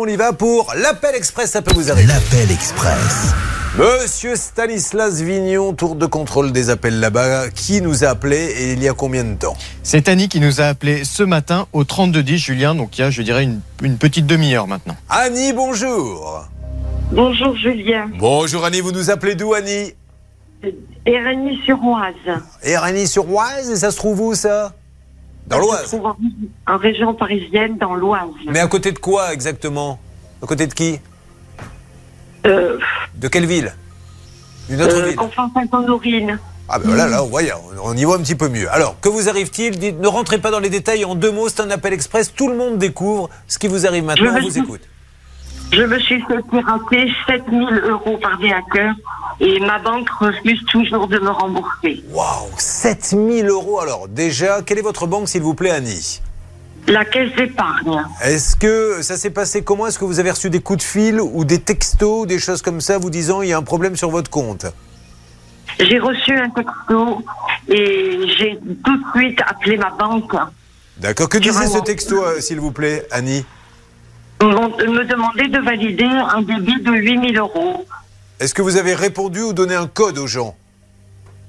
on y va pour l'appel express, ça peut vous arriver. L'appel express. Monsieur Stanislas Vignon, tour de contrôle des appels là-bas, qui nous a appelé et il y a combien de temps? C'est Annie qui nous a appelé ce matin au 3210, Julien, donc il y a, je dirais, une, une petite demi-heure maintenant. Annie, bonjour. Bonjour Julien. Bonjour Annie, vous nous appelez d'où Annie? Éragny-sur-Oise. Éragny-sur-Oise, et ça se trouve où ça? Dans Je l'Oise. en, en région parisienne, dans l'Oise. Mais à côté de quoi exactement? À côté de qui? Euh, De quelle ville? Une autre euh, ville Conflans-Sainte-Honorine. Ah ben voilà, là, on voit, on y voit un petit peu mieux. Alors, que vous arrive-t-il? Dites, Ne rentrez pas dans les détails en deux mots, c'est un appel express, tout le monde découvre ce qui vous arrive maintenant, on vous écoute. Je me suis fait pirater 7000 euros par des hackers et ma banque refuse toujours de me rembourser. Waouh 7000 euros alors, déjà, quelle est votre banque s'il vous plaît Annie? La caisse d'épargne. Est-ce que ça s'est passé comment? Est-ce que vous avez reçu des coups de fil ou des textos, des choses comme ça, vous disant il y a un problème sur votre compte? J'ai reçu un texto et j'ai tout de suite appelé ma banque. D'accord. Que disait ce texto, euh, s'il vous plaît, Annie? Me demander de valider un débit de 8000 euros. Est-ce que vous avez répondu ou donné un code aux gens?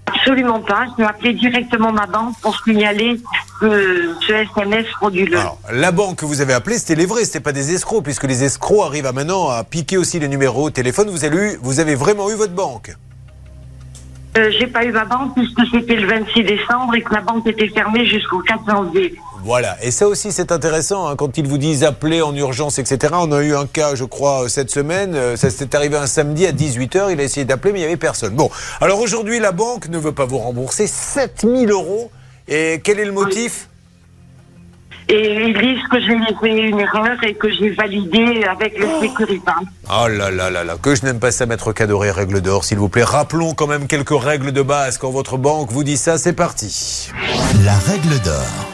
Absolument pas. J'ai appelé directement ma banque pour signaler que ce SMS frauduleux. Alors, la banque que vous avez appelée, c'était les vrais, c'était pas des escrocs, puisque les escrocs arrivent à maintenant à piquer aussi les numéros de téléphone. Vous avez, eu, vous avez vraiment eu votre banque? Euh, j'ai pas eu ma banque puisque c'était le 26 décembre et que la banque était fermée jusqu'au 4 janvier. Voilà, et ça aussi c'est intéressant, hein, quand ils vous disent appeler en urgence, etc. On a eu un cas, je crois, euh, cette semaine, euh, ça s'est arrivé un samedi à 18h, il a essayé d'appeler mais il n'y avait personne. Bon, alors aujourd'hui la banque ne veut pas vous rembourser 7000 euros, et quel est le motif? Et ils disent que j'ai fait une erreur et que j'ai validé avec le sécuritaire. Oh là là là là, que je n'aime pas ça, Maître Cadoré, règle d'or, s'il vous plaît. Rappelons quand même quelques règles de base. Quand votre banque vous dit ça, c'est parti. La règle d'or.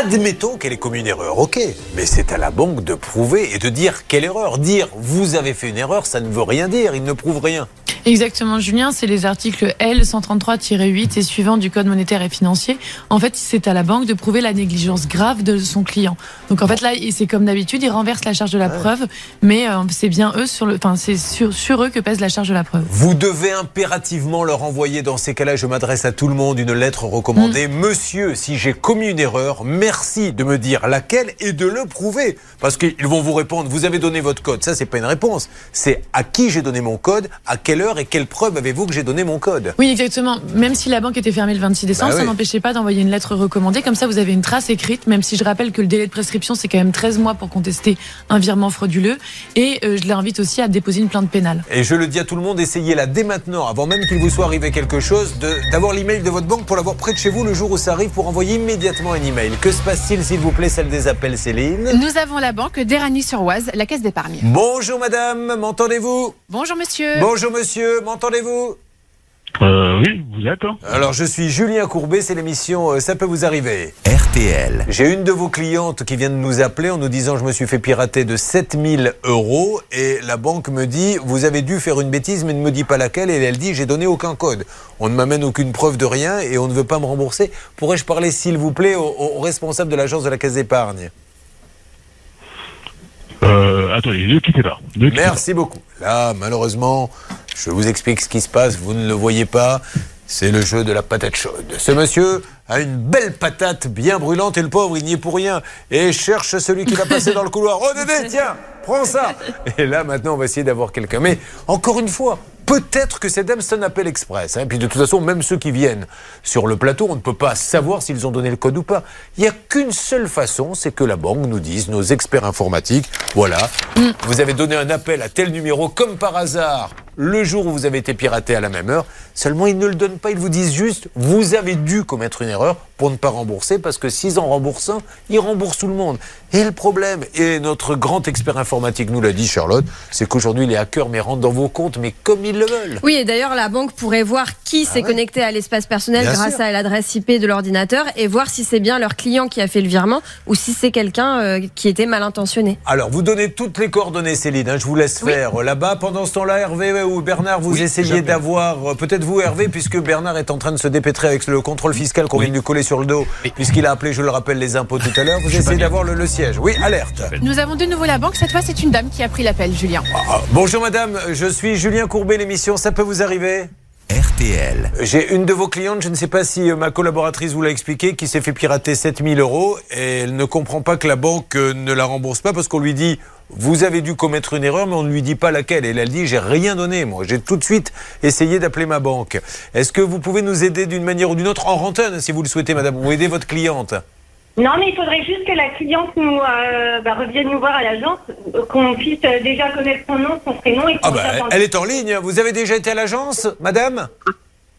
Admettons qu'elle ait commis une erreur, ok, mais c'est à la banque de prouver et de dire quelle erreur. Dire vous avez fait une erreur, ça ne veut rien dire, il ne prouve rien. Exactement, Julien, c'est les articles L 133-8 et suivants du Code monétaire et financier. En fait, c'est à la banque de prouver la négligence grave de son client. Donc en fait là, c'est comme d'habitude, ils renversent la charge de la preuve, mais euh, c'est bien eux sur le, enfin c'est sur, sur eux que pèse la charge de la preuve. Vous devez impérativement leur envoyer, dans ces cas-là, je m'adresse à tout le monde, une lettre recommandée. Monsieur, si j'ai commis une erreur, merci de me dire laquelle et de le prouver. Parce qu'ils vont vous répondre, vous avez donné votre code. Ça, c'est pas une réponse. C'est à qui j'ai donné mon code, à quelle heure et quelle preuve avez-vous que j'ai donné mon code? Oui, exactement. Même si la banque était fermée le 26 décembre, Bah oui. ça n'empêchait pas d'envoyer une lettre recommandée. Comme ça, vous avez une trace écrite, même si je rappelle que le délai de prescription, c'est quand même 13 mois pour contester un virement frauduleux. Et euh, je l'invite aussi à déposer une plainte pénale. Et je le dis à tout le monde, essayez-la dès maintenant, avant même qu'il vous soit arrivé quelque chose, d'avoir l'email de votre banque pour l'avoir près de chez vous le jour où ça arrive pour envoyer immédiatement un email. Que se passe-t-il, s'il vous plaît, celle des appels, Céline? Nous avons la banque d'Éragny-sur-Oise, la caisse d'épargne. Bonjour madame, m'entendez-vous? Bonjour monsieur. Bonjour monsieur, m'entendez-vous? Euh, oui, vous êtes. hein Alors je suis Julien Courbet, c'est l'émission euh, Ça peut vous arriver. RTL. J'ai une de vos clientes qui vient de nous appeler en nous disant je me suis fait pirater de 7000 euros et la banque me dit vous avez dû faire une bêtise mais ne me dit pas laquelle et elle dit j'ai donné aucun code. On ne m'amène aucune preuve de rien et on ne veut pas me rembourser. Pourrais-je parler s'il vous plaît au, au responsable de l'agence de la caisse d'épargne? Euh, attendez, ne quittez pas. Ne quittez Merci beaucoup. Là malheureusement je vous explique ce qui se passe, vous ne le voyez pas. C'est le jeu de la patate chaude. Ce monsieur a une belle patate bien brûlante et le pauvre, il n'y est pour rien. Et cherche celui qui va passer dans le couloir. Oh Dédé, tiens, prends ça. Et là, maintenant, on va essayer d'avoir quelqu'un. Mais encore une fois, peut-être que c'est un appel express. hein. Et puis de toute façon, même ceux qui viennent sur le plateau, on ne peut pas savoir s'ils ont donné le code ou pas. Il n'y a qu'une seule façon, c'est que la banque nous dise, nos experts informatiques, voilà, vous avez donné un appel à tel numéro, comme par hasard, le jour où vous avez été piraté à la même heure. Seulement, ils ne le donnent pas, ils vous disent juste, vous avez dû commettre une erreur pour ne pas rembourser, parce que s'ils en remboursent un, ils remboursent tout le monde. Et le problème, et notre grand expert informatique nous l'a dit, Charlotte, c'est qu'aujourd'hui, les hackers mais rentrent dans vos comptes, mais comme ils le veulent. Oui, et d'ailleurs, la banque pourrait voir qui s'est Ah ouais. connecté à l'espace personnel Bien grâce sûr. à l'adresse IP de l'ordinateur et voir si c'est bien leur client qui a fait le virement ou si c'est quelqu'un euh, qui était mal intentionné. Alors, vous donnez toutes les coordonnées, Céline. hein, je vous laisse faire là-bas. Pendant ce temps-là, Hervé ou Bernard, vous essayez d'avoir, euh, peut-être vous, Hervé, puisque Bernard est en train de se dépêtrer avec le contrôle fiscal qu'on vient de lui coller sur sur le dos, puisqu'il a appelé, je le rappelle, les impôts tout à l'heure. Vous essayez d'avoir le, le siège. Oui, alerte. Nous avons de nouveau la banque. Cette fois, c'est une dame qui a pris l'appel, Julien. Ah, bonjour madame, je suis Julien Courbet, l'émission, ça peut vous arriver RTL. J'ai une de vos clientes, je ne sais pas si euh, ma collaboratrice vous l'a expliqué, qui s'est fait pirater 7000 euros et elle ne comprend pas que la banque euh, ne la rembourse pas parce qu'on lui dit vous avez dû commettre une erreur mais on ne lui dit pas laquelle. Et elle dit j'ai rien donné moi, j'ai tout de suite essayé d'appeler ma banque. Est-ce que vous pouvez nous aider d'une manière ou d'une autre en rentaine si vous le souhaitez madame, ou aider votre cliente? Non, mais il faudrait juste que la cliente nous euh, bah, revienne nous voir à l'agence, qu'on puisse euh, déjà connaître son nom, son prénom et qu'on Ah bah elle est en ligne, vous avez déjà été à l'agence madame?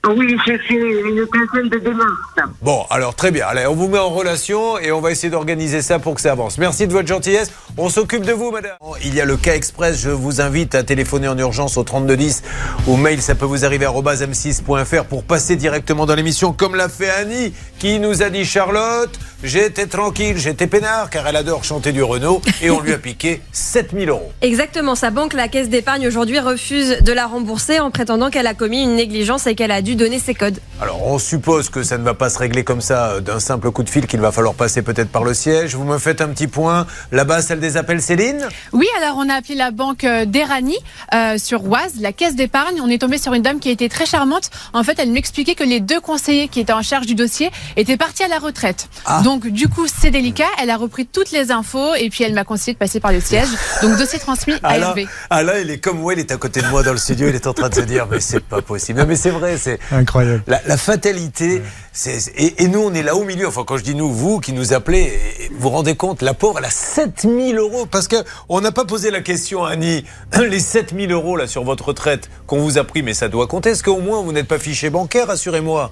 Oui, je fais une quinzaine de démarches. Bon, alors très bien. Allez, on vous met en relation et on va essayer d'organiser ça pour que ça avance. Merci de votre gentillesse. On s'occupe de vous, madame. Il y a le cas express. Je vous invite à téléphoner en urgence au 3210 ou mail. Ça peut vous arriver à m6.fr pour passer directement dans l'émission, comme l'a fait Annie, qui nous a dit Charlotte. J'étais tranquille, j'étais peinard, car elle adore chanter du Renault et on lui a piqué 7000 euros. Exactement, sa banque, la caisse d'épargne aujourd'hui refuse de la rembourser en prétendant qu'elle a commis une négligence et qu'elle a dû donner ses codes. Alors, on suppose que ça ne va pas se régler comme ça euh, d'un simple coup de fil, qu'il va falloir passer peut-être par le siège. Vous me faites un petit point. Là-bas, celle des appels, Céline? Oui, alors on a appelé la banque euh, d'Erani euh, sur Oise, la caisse d'épargne. On est tombé sur une dame qui a été très charmante. En fait, elle m'expliquait que les deux conseillers qui étaient en charge du dossier étaient partis à la retraite. Ah. Donc, du coup, c'est délicat. Elle a repris toutes les infos et puis elle m'a conseillé de passer par le siège. Donc, dossier transmis à Alain, Hervé. Alain, il est comme moi, il est à côté de moi dans le studio, il est en train de se dire, mais c'est pas possible. Non, mais c'est vrai, c'est Incroyable. la, la fatalité. c'est- Et, et nous, on est là au milieu. Enfin, quand je dis nous, vous qui nous appelez, vous vous rendez compte, la pauvre, elle a 7000 euros. Parce que on n'a pas posé la question à Annie. Les 7000 euros là sur votre retraite qu'on vous a pris, mais ça doit compter. Est-ce qu'au moins vous n'êtes pas fiché bancaire, assurez-moi?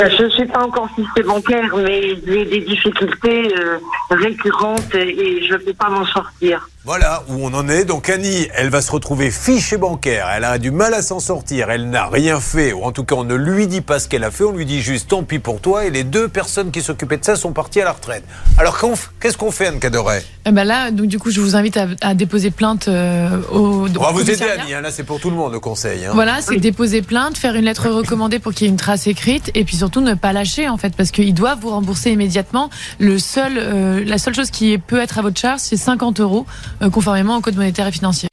Je ne suis pas encore fiché bancaire, mais j'ai des difficultés euh, récurrentes et je ne peux pas m'en sortir. Voilà où on en est. Donc Annie, elle va se retrouver fichée bancaire. Elle a du mal à s'en sortir. Elle n'a rien fait. Ou en tout cas, on ne lui dit pas ce qu'elle a fait. On lui dit juste tant pis pour toi. Et les deux personnes qui s'occupaient de ça sont parties à la retraite. Alors qu'est-ce qu'on fait, Anne Cadoré Eh ben là, donc du coup, je vous invite à, à déposer plainte euh, au. On va vous aider. Annie. hein. Là, c'est pour tout le monde le conseil. hein. Voilà, c'est déposer plainte, faire une lettre recommandée pour qu'il y ait une trace écrite, et puis surtout ne pas lâcher en fait, parce qu'ils doivent vous rembourser immédiatement. Le seul, euh, la seule chose qui peut être à votre charge, c'est 50 euros, conformément au code monétaire et financier.